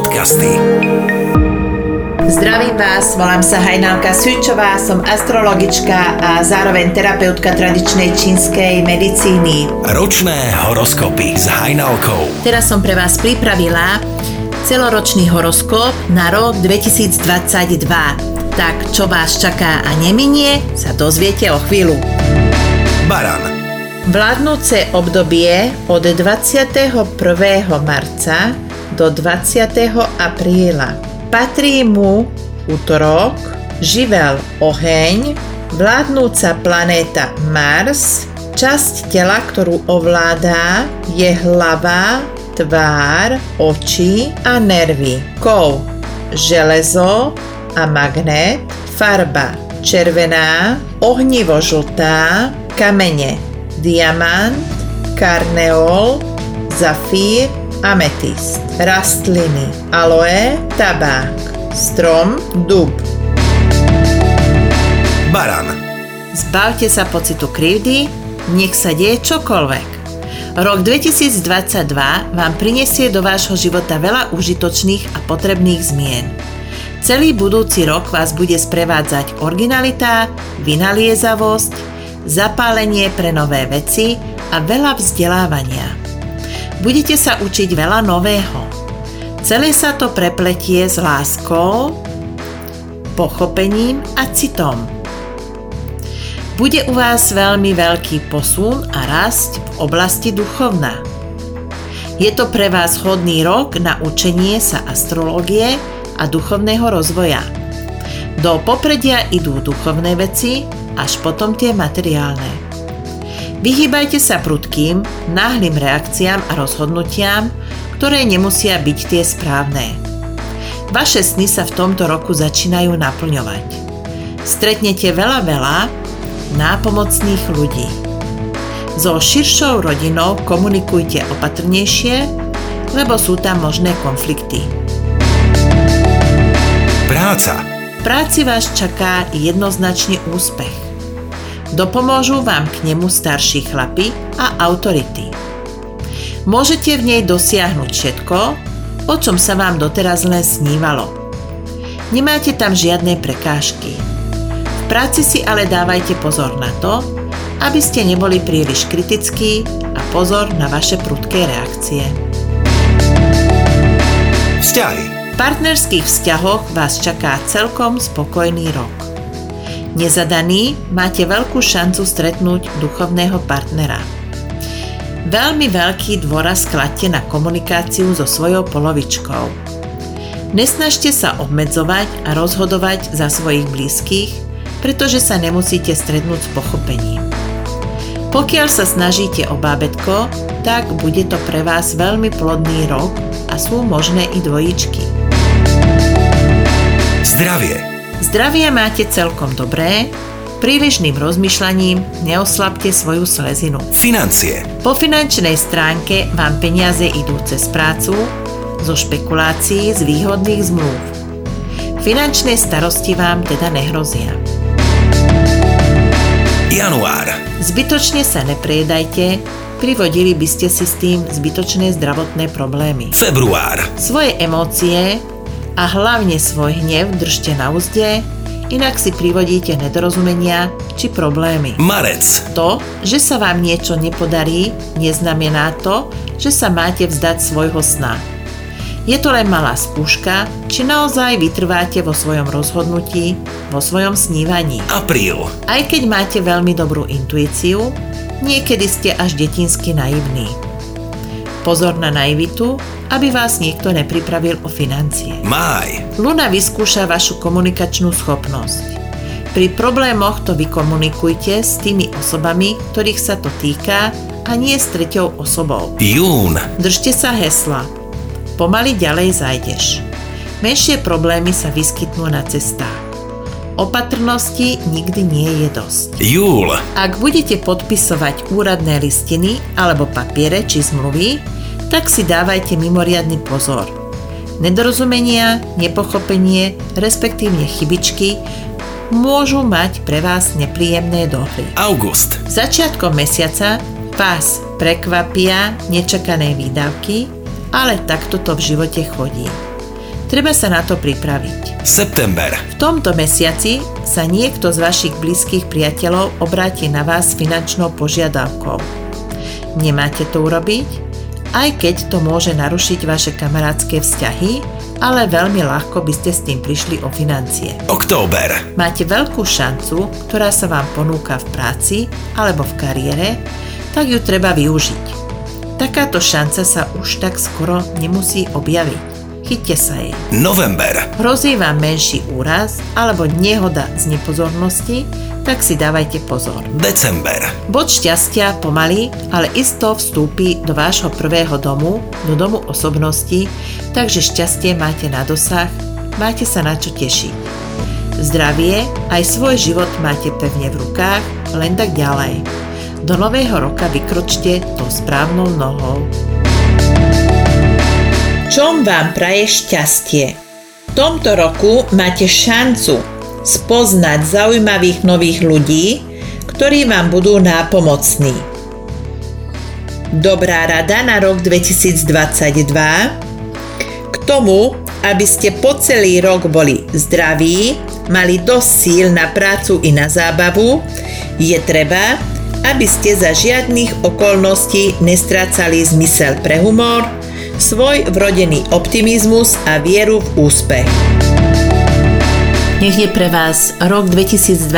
podcasty. Zdravím vás, volám sa Hajnalka Sučová, som astrologička a zároveň terapeutka tradičnej čínskej medicíny. Ročné horoskopy s Hajnalkou. Teraz som pre vás pripravila celoročný horoskop na rok 2022. Tak čo vás čaká a neminie, sa dozviete o chvíľu. Baran, Vládnúce obdobie od 21. marca do 20. apríla Patrí mu útorok, živel oheň, vládnúca planéta Mars, časť tela, ktorú ovládá, je hlava, tvár, oči a nervy. Kov, železo a magnet, farba červená, ohnivo žltá, kamene, diamant, karneol, zafír, ametist, rastliny, aloe, tabák, strom, dub. Baran, Zbavte sa pocitu krivdy, nech sa deje čokoľvek. Rok 2022 vám prinesie do vášho života veľa užitočných a potrebných zmien. Celý budúci rok vás bude sprevádzať originalita, vynaliezavosť, zapálenie pre nové veci a veľa vzdelávania. Budete sa učiť veľa nového. Celé sa to prepletie s láskou, pochopením a citom. Bude u vás veľmi veľký posun a rast v oblasti duchovná. Je to pre vás hodný rok na učenie sa astrológie a duchovného rozvoja. Do popredia idú duchovné veci, až potom tie materiálne. Vyhýbajte sa prudkým, náhlým reakciám a rozhodnutiam, ktoré nemusia byť tie správne. Vaše sny sa v tomto roku začínajú naplňovať. Stretnete veľa veľa nápomocných ľudí. So širšou rodinou komunikujte opatrnejšie, lebo sú tam možné konflikty. práca, V práci vás čaká jednoznačne úspech. Dopomôžu vám k nemu starší chlapi a autority. Môžete v nej dosiahnuť všetko, o čom sa vám doteraz len snívalo. Nemáte tam žiadne prekážky. V práci si ale dávajte pozor na to, aby ste neboli príliš kritickí a pozor na vaše prudké reakcie. vzťahy, V partnerských vzťahoch vás čaká celkom spokojný rok. Nezadaný máte veľkú šancu stretnúť duchovného partnera. Veľmi veľký dôraz kladte na komunikáciu so svojou polovičkou. Nesnažte sa obmedzovať a rozhodovať za svojich blízkych, pretože sa nemusíte stretnúť s pochopením. Pokiaľ sa snažíte o bábetko, tak bude to pre vás veľmi plodný rok a sú možné i dvojičky. zdravie, Zdravie máte celkom dobré, prílišným rozmýšľaním neoslabte svoju slezinu. financie, Po finančnej stránke vám peniaze idú cez prácu, zo špekulácií z výhodných zmluv. Finančné starosti vám teda nehrozia. január, Zbytočne sa nepriedajte, privodili by ste si s tým zbytočné zdravotné problémy. február, Svoje emócie a hlavne svoj hnev držte na úzde, inak si privodíte nedorozumenia či problémy. marec, To, že sa vám niečo nepodarí, neznamená to, že sa máte vzdať svojho sna. Je to len malá skúška, či naozaj vytrváte vo svojom rozhodnutí, vo svojom snívaní. apríl, Aj keď máte veľmi dobrú intuíciu, niekedy ste až detinsky naivní. Pozor na naivitu, aby vás niekto nepripravil o financie. máj, Luna vyskúša vašu komunikačnú schopnosť. Pri problémoch to vykomunikujte s tými osobami, ktorých sa to týka a nie s treťou osobou. jún, Držte sa hesla. Pomaly ďalej zajdeš. Menšie problémy sa vyskytnú na cestách. Opatrnosti nikdy nie je dosť. júl, Ak budete podpisovať úradné listiny alebo papiere či zmluvy, tak si dávajte mimoriadny pozor. Nedorozumenia, nepochopenie, respektívne chybičky môžu mať pre vás nepríjemné dohry. august, Začiatkom mesiaca vás prekvapia nečakané výdavky, ale takto to v živote chodí. Treba sa na to pripraviť. September. V tomto mesiaci sa niekto z vašich blízkych priateľov obráti na vás s finančnou požiadavkou. Nemáte to urobiť, aj keď to môže narušiť vaše kamarátske vzťahy, ale veľmi ľahko by ste s tým prišli o financie. Október. Máte veľkú šancu, ktorá sa vám ponúka v práci alebo v kariére, tak ju treba využiť. Takáto šanca sa už tak skoro nemusí objaviť. Chyťte sa jej. November. Hrozí vám menší úraz alebo nehoda z nepozornosti, tak si dávajte pozor. December. Bod šťastia pomaly, ale isto vstúpi do vášho prvého domu, do domu osobnosti, takže šťastie máte na dosah, máte sa na čo tešiť. Zdravie, aj svoj život máte pevne v rukách, len tak ďalej. Do nového roka vykročte tou správnou nohou. Čom vám praje šťastie? V tomto roku máte šancu spoznať zaujímavých nových ľudí, ktorí vám budú nápomocní. Dobrá rada na rok 2022 K tomu, aby ste po celý rok boli zdraví, mali dosť síl na prácu i na zábavu, je treba, aby ste za žiadnych okolností nestrácali zmysel pre humor, svoj vrodený optimizmus a vieru v úspech. Nech je pre vás rok 2022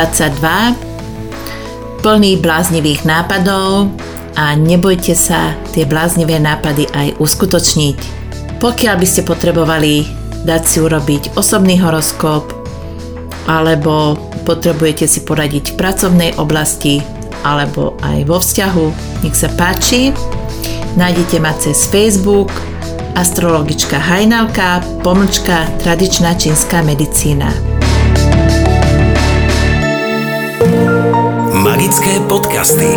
plný bláznivých nápadov a nebojte sa tie bláznivé nápady aj uskutočniť. Pokiaľ by ste potrebovali dať si urobiť osobný horoskop alebo potrebujete si poradiť v pracovnej oblasti, alebo aj vo vzťahu. Nech sa páči. Nájdete ma cez Facebook astrologička Hajnalka, pomlčka tradičná čínska medicína. Magické podcasty.